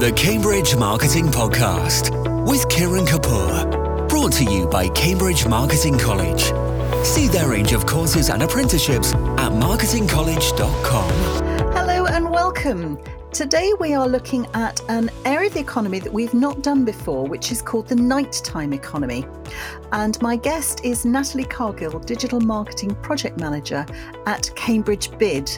The Cambridge Marketing Podcast with Kiran Kapoor. Brought to you by Cambridge Marketing College. See their range of courses and apprenticeships at marketingcollege.com. Hello and welcome. Today we are looking at an area of the economy that we've not done before, which is called the nighttime economy. And my guest is Natalie Cargill, Digital Marketing Project Manager at Cambridge Bid.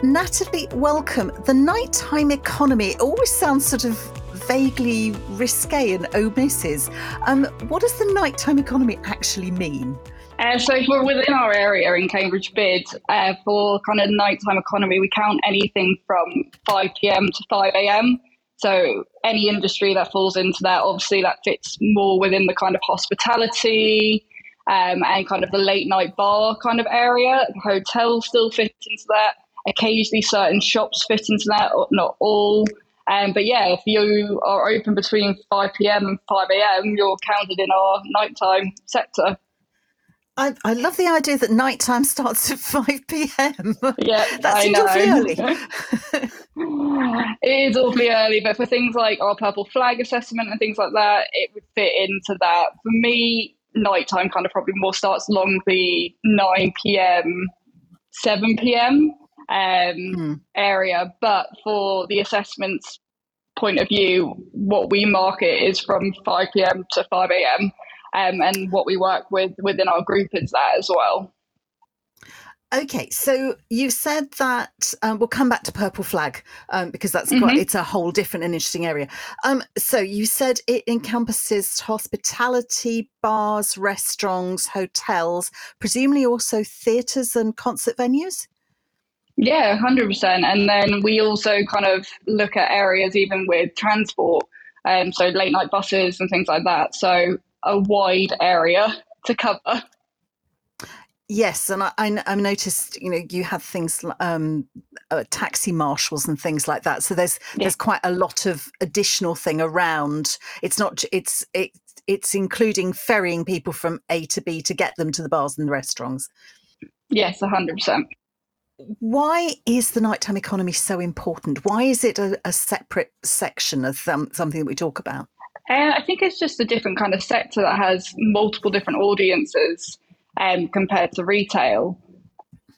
Natalie, welcome. The nighttime economy always sounds sort of vaguely risque and omisses. Um, what does the nighttime economy actually mean? Uh, so for within our area in Cambridge Bid, uh, for kind of nighttime economy, we count anything from 5 p.m. to 5 a.m. So any industry that falls into that, obviously that fits more within the kind of hospitality um, and kind of the late night bar kind of area. Hotels still fit into that Occasionally, certain shops fit into that, not all. Um, but yeah, if you are open between 5 p.m. and 5 a.m., you're counted in our nighttime sector. I, I love the idea that nighttime starts at 5 p.m. Yeah, that seems awfully early. it is awfully early, but for things like our purple flag assessment and things like that, it would fit into that. For me, nighttime kind of probably more starts along the 9 p.m., 7 p.m um, mm. area. But for the assessments point of view, what we market is from 5 p.m. to 5 a.m. Um, and what we work with within our group is that as well. Okay, so you said that um, we'll come back to Purple Flag um, because that's mm-hmm. quite, it's a whole different and interesting area. Um, so you said it encompasses hospitality, bars, restaurants, hotels, presumably also theatres and concert venues. Yeah, 100%. And then we also kind of look at areas even with transport, um, so late night buses and things like that. So a wide area to cover. Yes, and I, I, noticed, you know, you have things um, uh, taxi marshals and things like that. So there's yeah. there's quite a lot of additional thing around. It's not it's it, it's including ferrying people from A to B to get them to the bars and the restaurants. Yes, hundred percent why is the nighttime economy so important? Why is it a, a separate section of um, something that we talk about? Uh, I think it's just a different kind of sector that has multiple different audiences um, compared to retail.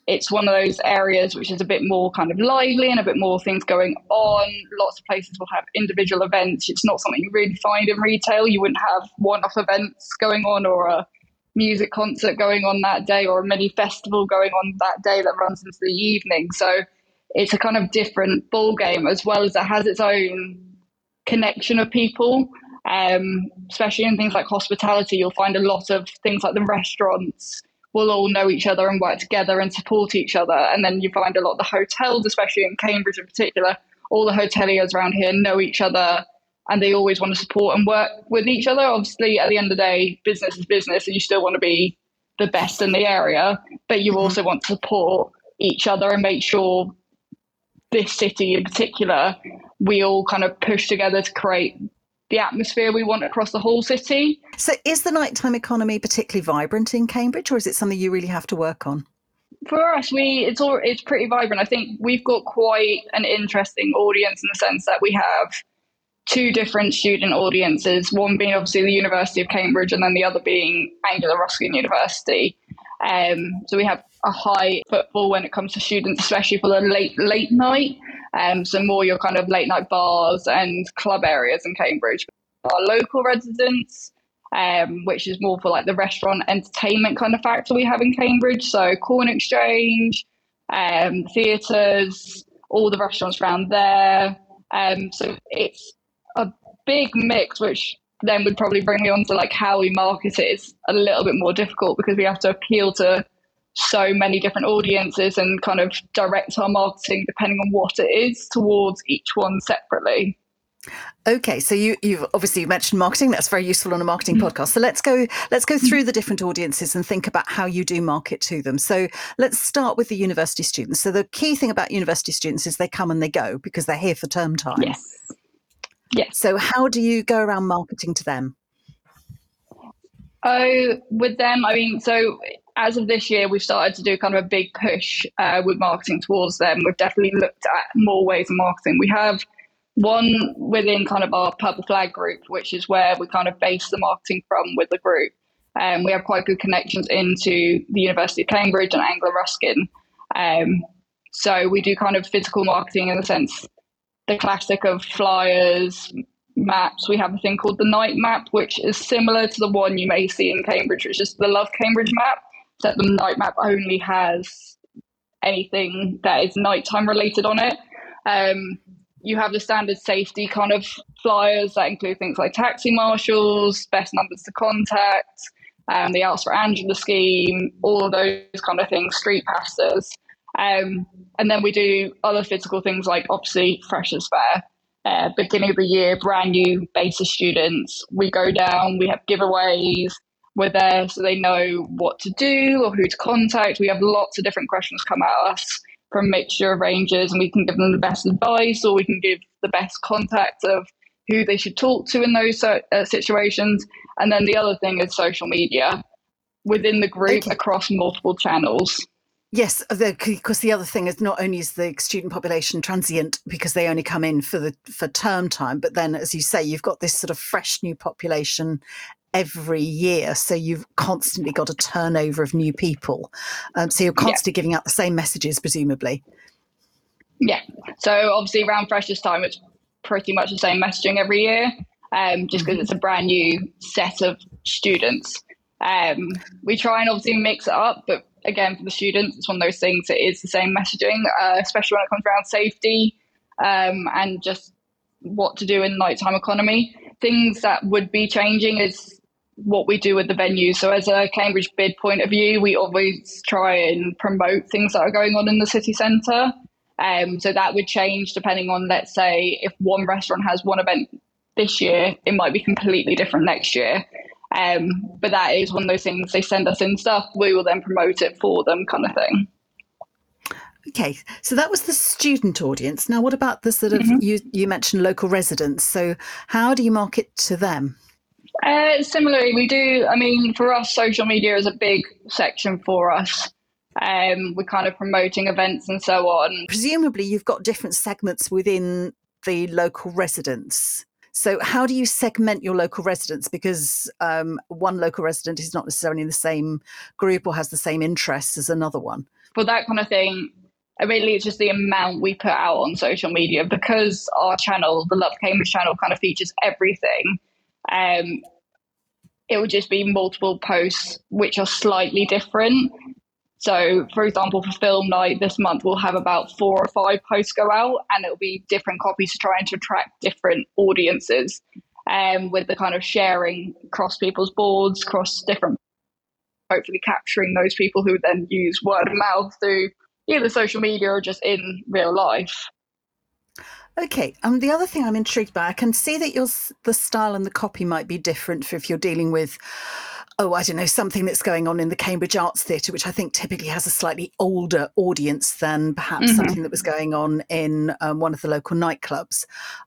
It's one of those areas which is a bit more kind of lively and a bit more things going on. Lots of places will have individual events. It's not something you really find in retail. You wouldn't have one off events going on or a music concert going on that day or a mini festival going on that day that runs into the evening. So it's a kind of different ball game as well as it has its own connection of people. Um, especially in things like hospitality, you'll find a lot of things like the restaurants will all know each other and work together and support each other. And then you find a lot of the hotels, especially in Cambridge in particular, all the hoteliers around here know each other and they always want to support and work with each other. Obviously, at the end of the day, business is business, and you still want to be the best in the area, but you mm-hmm. also want to support each other and make sure this city in particular, we all kind of push together to create the atmosphere we want across the whole city. So, is the nighttime economy particularly vibrant in Cambridge, or is it something you really have to work on? For us, we it's all it's pretty vibrant. I think we've got quite an interesting audience in the sense that we have two different student audiences, one being obviously the University of Cambridge and then the other being Anglia Ruskin University. Um, so we have a high footfall when it comes to students, especially for the late late night. Um, so more your kind of late night bars and club areas in Cambridge. Our local residents, um, which is more for like the restaurant entertainment kind of factor we have in Cambridge. So Corn Exchange, um, theatres, all the restaurants around there. Um, so it's a big mix, which then would probably bring me on to like how we market it is a little bit more difficult because we have to appeal to so many different audiences and kind of direct our marketing depending on what it is towards each one separately. Okay, so you you've obviously mentioned marketing. That's very useful on a marketing mm. podcast. So let's go let's go through the different audiences and think about how you do market to them. So let's start with the university students. So the key thing about university students is they come and they go because they're here for term time. Yes. Yes. So how do you go around marketing to them? Oh, with them, I mean, so as of this year, we've started to do kind of a big push uh, with marketing towards them. We've definitely looked at more ways of marketing. We have One within kind of our Purple Flag group, which is where we kind of base the marketing from with the group. Um, we have quite good connections into the University of Cambridge and Anglia Ruskin. Um, so we do kind of physical marketing in the sense the classic of flyers, maps. We have a thing called the night map, which is similar to the one you may see in Cambridge, which is the Love Cambridge map. That the night map only has anything that is nighttime related on it. Um, you have the standard safety kind of flyers that include things like taxi marshals, best numbers to contact, um, the Ask for Angela scheme, all of those kind of things, street pastors. Um, and then we do other physical things like obviously Freshers Fair, uh, beginning of the year, brand new beta students. We go down, we have giveaways, we're there so they know what to do or who to contact. We have lots of different questions come at us from a mixture of ranges, and we can give them the best advice or we can give the best contact of who they should talk to in those uh, situations. And then the other thing is social media within the group okay. across multiple channels. Yes, because the other thing is not only is the student population transient because they only come in for the for term time, but then, as you say, you've got this sort of fresh new population every year, so you've constantly got a turnover of new people. Um, so you're constantly yeah. giving out the same messages, presumably. Yeah. So obviously, around freshers time, it's pretty much the same messaging every year, um, just because mm-hmm. it's a brand new set of students. Um, we try and obviously mix it up, but again, for the students, it's one of those things. It is the same messaging, uh, especially when it comes around safety um, and just what to do in nighttime economy. Things that would be changing is what we do with the venue. So, as a Cambridge bid point of view, we always try and promote things that are going on in the city centre. Um, so that would change depending on, let's say, if one restaurant has one event this year, it might be completely different next year. Um, but that is one of those things they send us in stuff, we will then promote it for them, kind of thing. Okay, so that was the student audience. Now, what about the sort of mm-hmm. you you mentioned local residents? So, how do you market to them? Uh, similarly, we do. I mean, for us, social media is a big section for us. Um, we're kind of promoting events and so on. Presumably, you've got different segments within the local residents. So, how do you segment your local residents? Because um, one local resident is not necessarily in the same group or has the same interests as another one. For that kind of thing, really it's just the amount we put out on social media because our channel, the Love Cambridge channel, kind of features everything. Um, it will just be multiple posts which are slightly different. So, for example, for film night this month, we'll have about four or five posts go out, and it'll be different copies to try and to attract different audiences. Um, with the kind of sharing across people's boards, across different, hopefully capturing those people who then use word of mouth through either social media or just in real life. Okay. Um, the other thing I'm intrigued by, I can see that your the style and the copy might be different for if you're dealing with oh, I don't know, something that's going on in the Cambridge Arts Theatre, which I think typically has a slightly older audience than perhaps mm-hmm. something that was going on in um, one of the local nightclubs.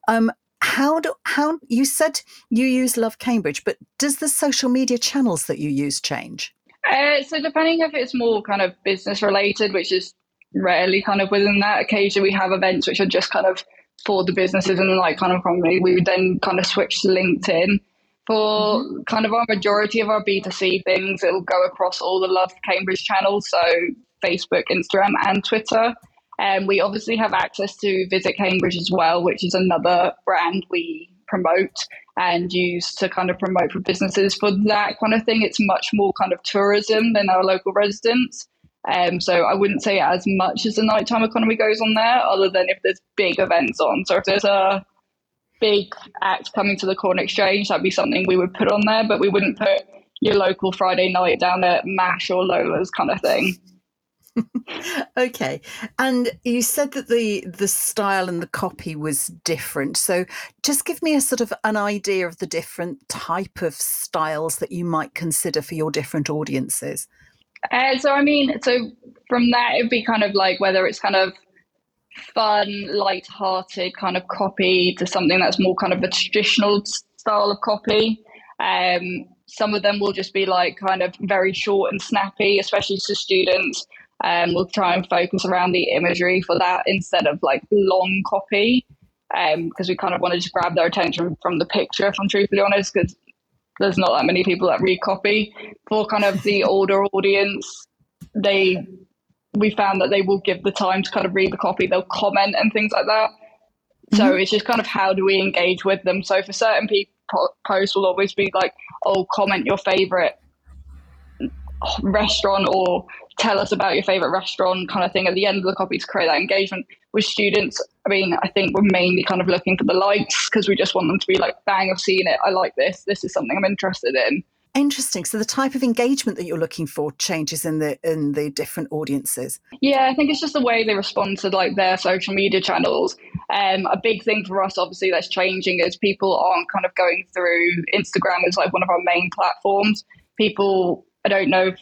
Um, how do how you said you use Love Cambridge, but does the social media channels that you use change? Uh, so depending if it's more kind of business related, which is rarely kind of within that. Occasionally we have events which are just kind of for the businesses and like kind of economy. We would then kind of switch to LinkedIn for mm-hmm. kind of our majority of our B2C things, it'll go across all the Love Cambridge channels, so Facebook, Instagram, and Twitter. And um, we obviously have access to Visit Cambridge as well, which is another brand we promote and use to kind of promote for businesses. For that kind of thing, it's much more kind of tourism than our local residents. Um, so I wouldn't say as much as the nighttime economy goes on there, other than if there's big events on. So if there's a big act coming to the Corn Exchange, that'd be something we would put on there, but we wouldn't put your local Friday night down at MASH or Lola's kind of thing. okay and you said that the the style and the copy was different so just give me a sort of an idea of the different type of styles that you might consider for your different audiences uh, so i mean so from that it'd be kind of like whether it's kind of fun, light-hearted kind of copy to something that's more kind of a traditional style of copy. Um, some of them will just be like kind of very short and snappy, especially to students. Um, we'll try and focus around the imagery for that instead of like long copy. because um, we kind of wanted to grab their attention from the picture, if I'm truthfully honest, because there's not that many people that read copy. For kind of the older audience, they we found that they will give the time to kind of read the copy, they'll comment and things like that. Mm-hmm. So it's just kind of how do we engage with them. So for certain people, posts will always be like, "Oh, comment your favorite restaurant or tell us about your favorite restaurant kind of thing. At the end of the copy to create that engagement with students i mean i think we're mainly kind of looking for the likes because we just want them to be like bang i've seen it. I like this. This is something i'm interested in. Interesting. So the type of engagement that you're looking for changes in the in the different audiences. Yeah i think it's just the way they respond to like their social media channels. Um, a big thing for us obviously that's changing is people aren't kind of going through instagram as like one of our main platforms. People I don't know if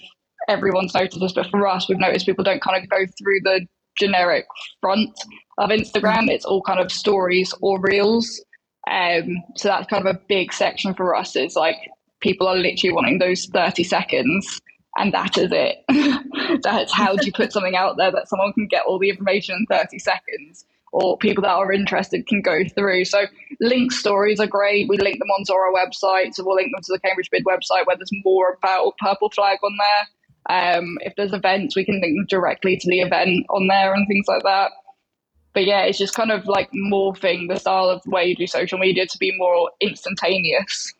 everyone's noticed this, but for us, we've noticed people don't kind of go through the generic front of Instagram. It's all kind of stories or reels. Um, so that's kind of a big section for us. Is like people are literally wanting those 30 seconds and that is it. that's how do you put something out there that someone can get all the information in 30 seconds or people that are interested can go through. So link stories are great. We link them onto our website. So we'll link them to the Cambridge Bid website where there's more about Purple Flag on there. Um, if there's events, we can link them directly to the event on there and things like that. But yeah, it's just kind of like morphing the style of the way you do social media to be more instantaneous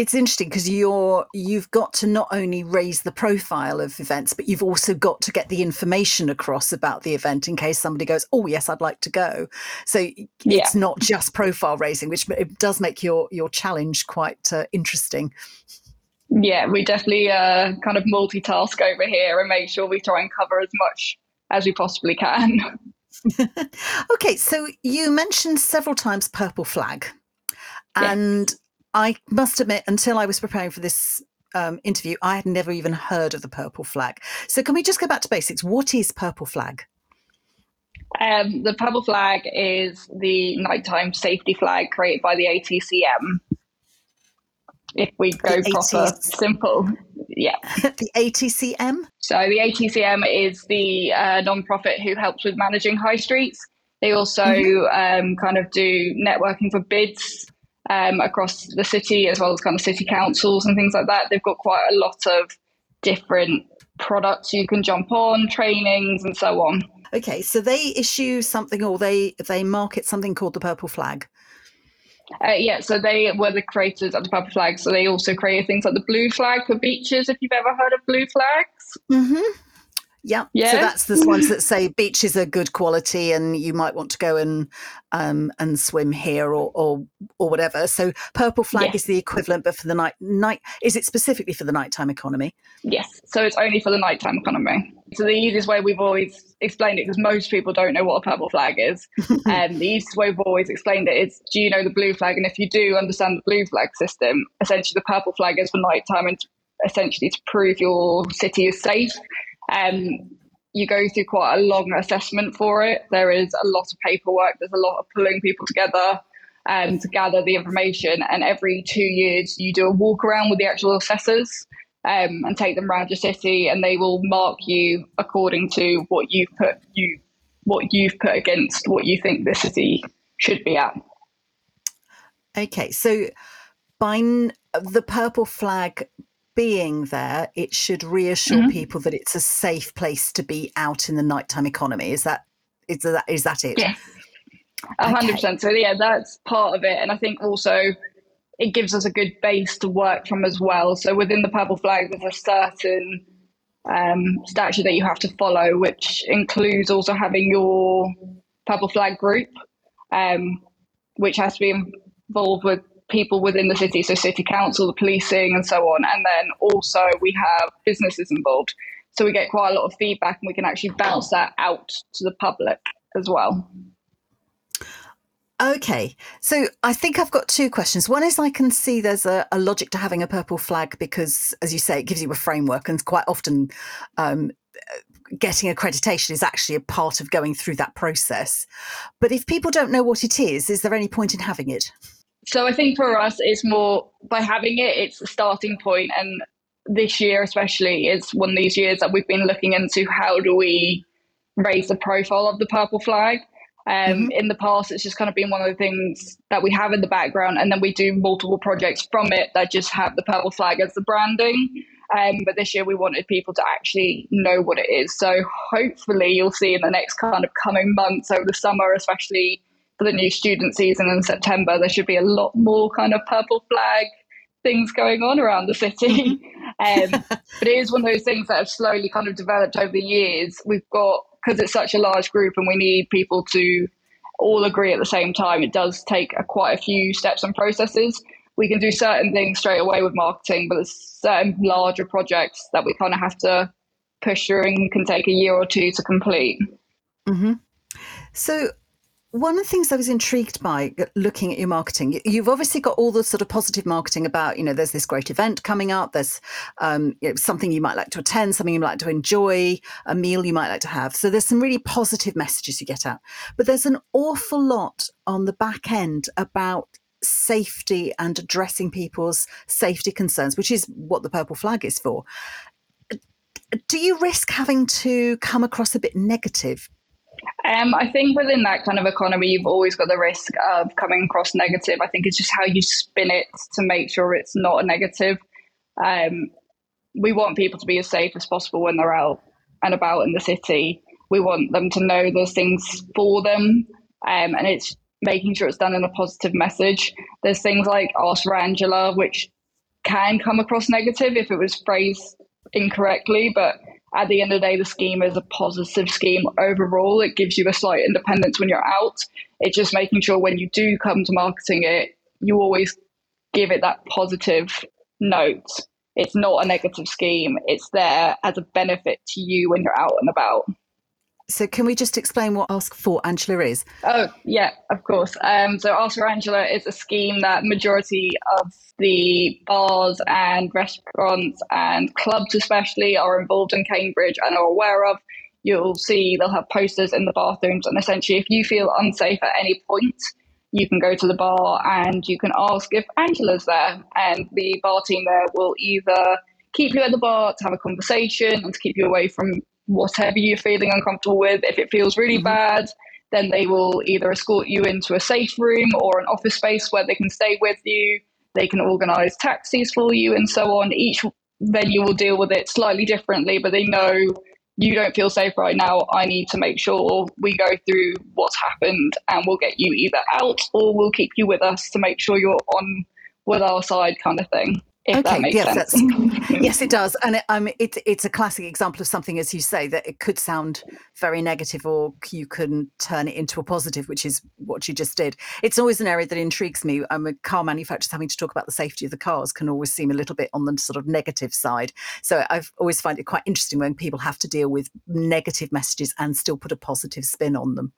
it's interesting because you're you've got to not only raise the profile of events but you've also got to get the information across about the event in case somebody goes oh yes i'd like to go. So yeah. it's not just profile raising which it does make your your challenge quite uh, interesting. Yeah we definitely uh, kind of multitask over here and make sure we try and cover as much as we possibly can. Okay so you mentioned several times purple flag and I must admit, until I was preparing for this um, interview, I had never even heard of the purple flag. So, can we just go back to basics? What is purple flag? Um, the purple flag is the nighttime safety flag created by the ATCM. If we go the proper simple, yeah. the ATCM? So, the ATCM is the uh, non-profit who helps with managing high streets. They also mm-hmm. um, kind of do networking for bids um, across the city, as well as kind of city councils and things like that. They've got quite a lot of different products you can jump on, trainings, and so on. Okay, so they issue something, or they they market something called the Purple Flag. Uh, yeah, so they were the creators of the purple flag. So they also created things like the blue flag for beaches. If you've ever heard of blue flags, mm-hmm. Yeah. So that's the ones that say beaches are good quality and you might want to go and um, and swim here or, or or whatever. So purple flag is the equivalent, but for the night night is it specifically for the nighttime economy? Yes. So it's only for the nighttime economy. So the easiest way we've always explained it, because most people don't know what a purple flag is, and um, the easiest way we've always explained it is, do you know the blue flag? And if you do understand the blue flag system, essentially the purple flag is for nighttime and essentially to prove your city is safe. Um, you go through quite a long assessment for it. There is a lot of paperwork. There's a lot of pulling people together um, to gather the information. And every two years, you do a walk around with the actual assessors um, and take them around your city, and they will mark you according to what you've put you what you've put against what you think the city should be at. Okay, so by the purple flag being there, it should reassure mm-hmm. people that it's a safe place to be out in the nighttime economy. Is that is that is that it? Yeah, hundred percent. So yeah, that's part of it, and I think also it gives us a good base to work from as well. So within the purple flag, there's a certain um, statute that you have to follow, which includes also having your purple flag group, um, which has to be involved with people within the city, so city council, the policing, and so on. And then also we have businesses involved. So we get quite a lot of feedback and we can actually bounce that out to the public as well. Okay, so I think I've got two questions. One is I can see there's a, a, logic to having a purple flag because, as you say, it gives you a framework, and quite often um, getting accreditation is actually a part of going through that process. But if people don't know what it is, is there any point in having it? So I think for us, it's more by having it, it's a starting point. And this year, especially, is one of these years that we've been looking into how do we raise the profile of the purple flag. Um, mm-hmm. In the past, it's just kind of been one of the things that we have in the background, and then we do multiple projects from it that just have the purple flag as the branding. Um, but this year, we wanted people to actually know what it is. So hopefully, you'll see in the next kind of coming months over the summer, especially for the new student season in September, there should be a lot more kind of purple flag things going on around the city. um, but it is one of those things that have slowly kind of developed over the years. We've got because it's such a large group and we need people to all agree at the same time, it does take a, quite a few steps and processes. We can do certain things straight away with marketing, but there's certain larger projects that we kind of have to push through and can take a year or two to complete. Mm-hmm. So, one of the things I was intrigued by looking at your marketing, you've obviously got all the sort of positive marketing about, you know, there's this great event coming up, there's um, you know, something you might like to attend, something you might like to enjoy, a meal you might like to have. So there's some really positive messages you get out. But there's an awful lot on the back end about safety and addressing people's safety concerns, which is what the purple flag is for. Do you risk having to come across a bit negative um, I think within that kind of economy, you've always got the risk of coming across negative. I think it's just how you spin it to make sure it's not a negative. Um, we want people to be as safe as possible when they're out and about in the city. We want them to know there's things for them, um, and it's making sure it's done in a positive message. There's things like Ask for Angela, which can come across negative if it was phrased incorrectly, but at the end of the day, the scheme is a positive scheme overall. It gives you a slight independence when you're out. It's just making sure when you do come to marketing it, you always give it that positive note. It's not a negative scheme, it's there as a benefit to you when you're out and about. So, can we just explain what Ask for Angela is? Oh, yeah, of course. Um, so, Ask for Angela is a scheme that majority of the bars and restaurants and clubs, especially, are involved in Cambridge and are aware of. You'll see they'll have posters in the bathrooms, and essentially, if you feel unsafe at any point, you can go to the bar and you can ask if Angela's there, and the bar team there will either keep you at the bar to have a conversation and to keep you away from whatever you're feeling uncomfortable with. If it feels really mm-hmm. bad, then they will either escort you into a safe room or an office space where they can stay with you. They can organize taxis for you and so on. Each venue will deal with it slightly differently, but they know you don't feel safe right now. I need to make sure we go through what's happened and we'll get you either out or we'll keep you with us to make sure you're on with our side, kind of thing okay, yes, yes, it does, and it, um, it, it's a classic example of something, as you say, that it could sound very negative, or you can turn it into a positive, which is what you just did. It's always an area that intrigues me. I'm a car manufacturers having to talk about the safety of the cars can always seem a little bit on the sort of negative side. So I've always find it quite interesting when people have to deal with negative messages and still put a positive spin on them.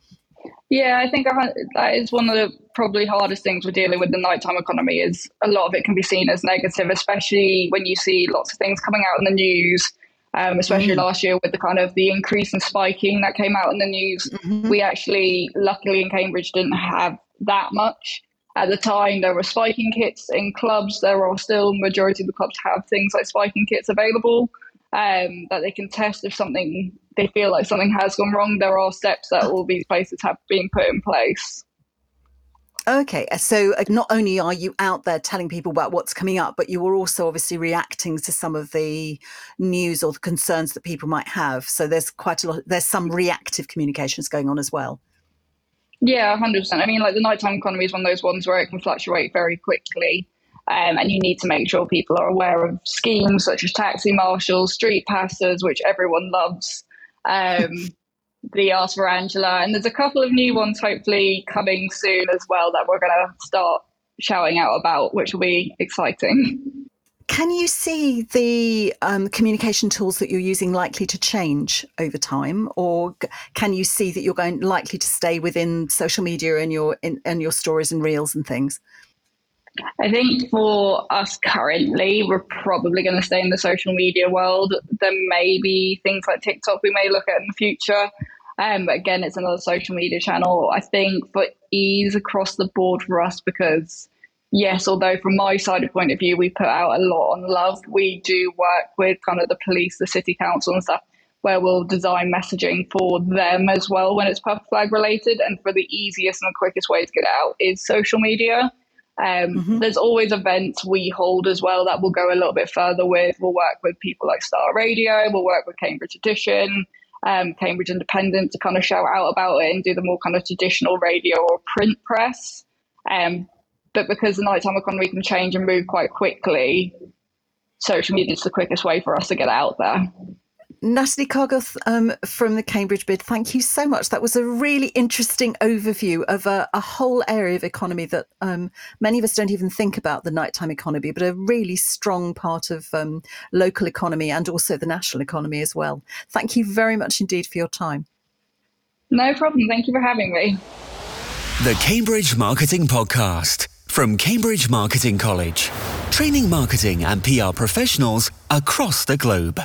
Yeah, I think that is one of the probably hardest things we're dealing with the nighttime economy is a lot of it can be seen as negative, especially when you see lots of things coming out in the news. Um, especially mm. last year with the kind of the increase in spiking that came out in the news. Mm-hmm. We actually, luckily in Cambridge, didn't have that much. At the time, there were spiking kits in clubs. There are still majority of the clubs have things like spiking kits available um, that they can test if something they feel like something has gone wrong, there are steps that all these places have been put in place. Okay, so uh, not only are you out there telling people about what's coming up, but you are also obviously reacting to some of the news or the concerns that people might have. So there's quite a lot, there's some reactive communications going on as well. Yeah, 100%. I mean, like the nighttime economy is one of those ones where it can fluctuate very quickly. Um, and you need to make sure people are aware of schemes such as taxi marshals, street pastors, which everyone loves um, the Ask for Angela, and there's a couple of new ones hopefully coming soon as well that we're going to start shouting out about, which will be exciting. Can you see the um, communication tools that you're using likely to change over time, or can you see that you're going likely to stay within social media and your in, and your stories and reels and things? I think for us currently, we're probably going to stay in the social media world. There may be things like TikTok we may look at in the future. Um, but again, it's another social media channel. I think for ease across the board for us, because yes, although from my side of point of view, we put out a lot on love, we do work with kind of the police, the city council and stuff. where we'll design messaging for them as well when it's purple flag related. And for the easiest and quickest way to get out is social media. Um, mm-hmm. There's always events we hold as well that we'll go a little bit further with. We'll work with people like Star Radio, we'll work with Cambridge Edition, um, Cambridge Independent to kind of shout out about it and do the more kind of traditional radio or print press. Um, but because the nighttime economy can change and move quite quickly, social media is the quickest way for us to get out there. Natalie Cargill um, from the Cambridge Bid, thank you so much. That was a really interesting overview of a, a whole area of economy that um, many of us don't even think about the nighttime economy, but a really strong part of um, local economy and also the national economy as well. Thank you very much indeed for your time. No problem. Thank you for having me. The Cambridge Marketing Podcast from Cambridge Marketing College, training marketing and PR professionals across the globe.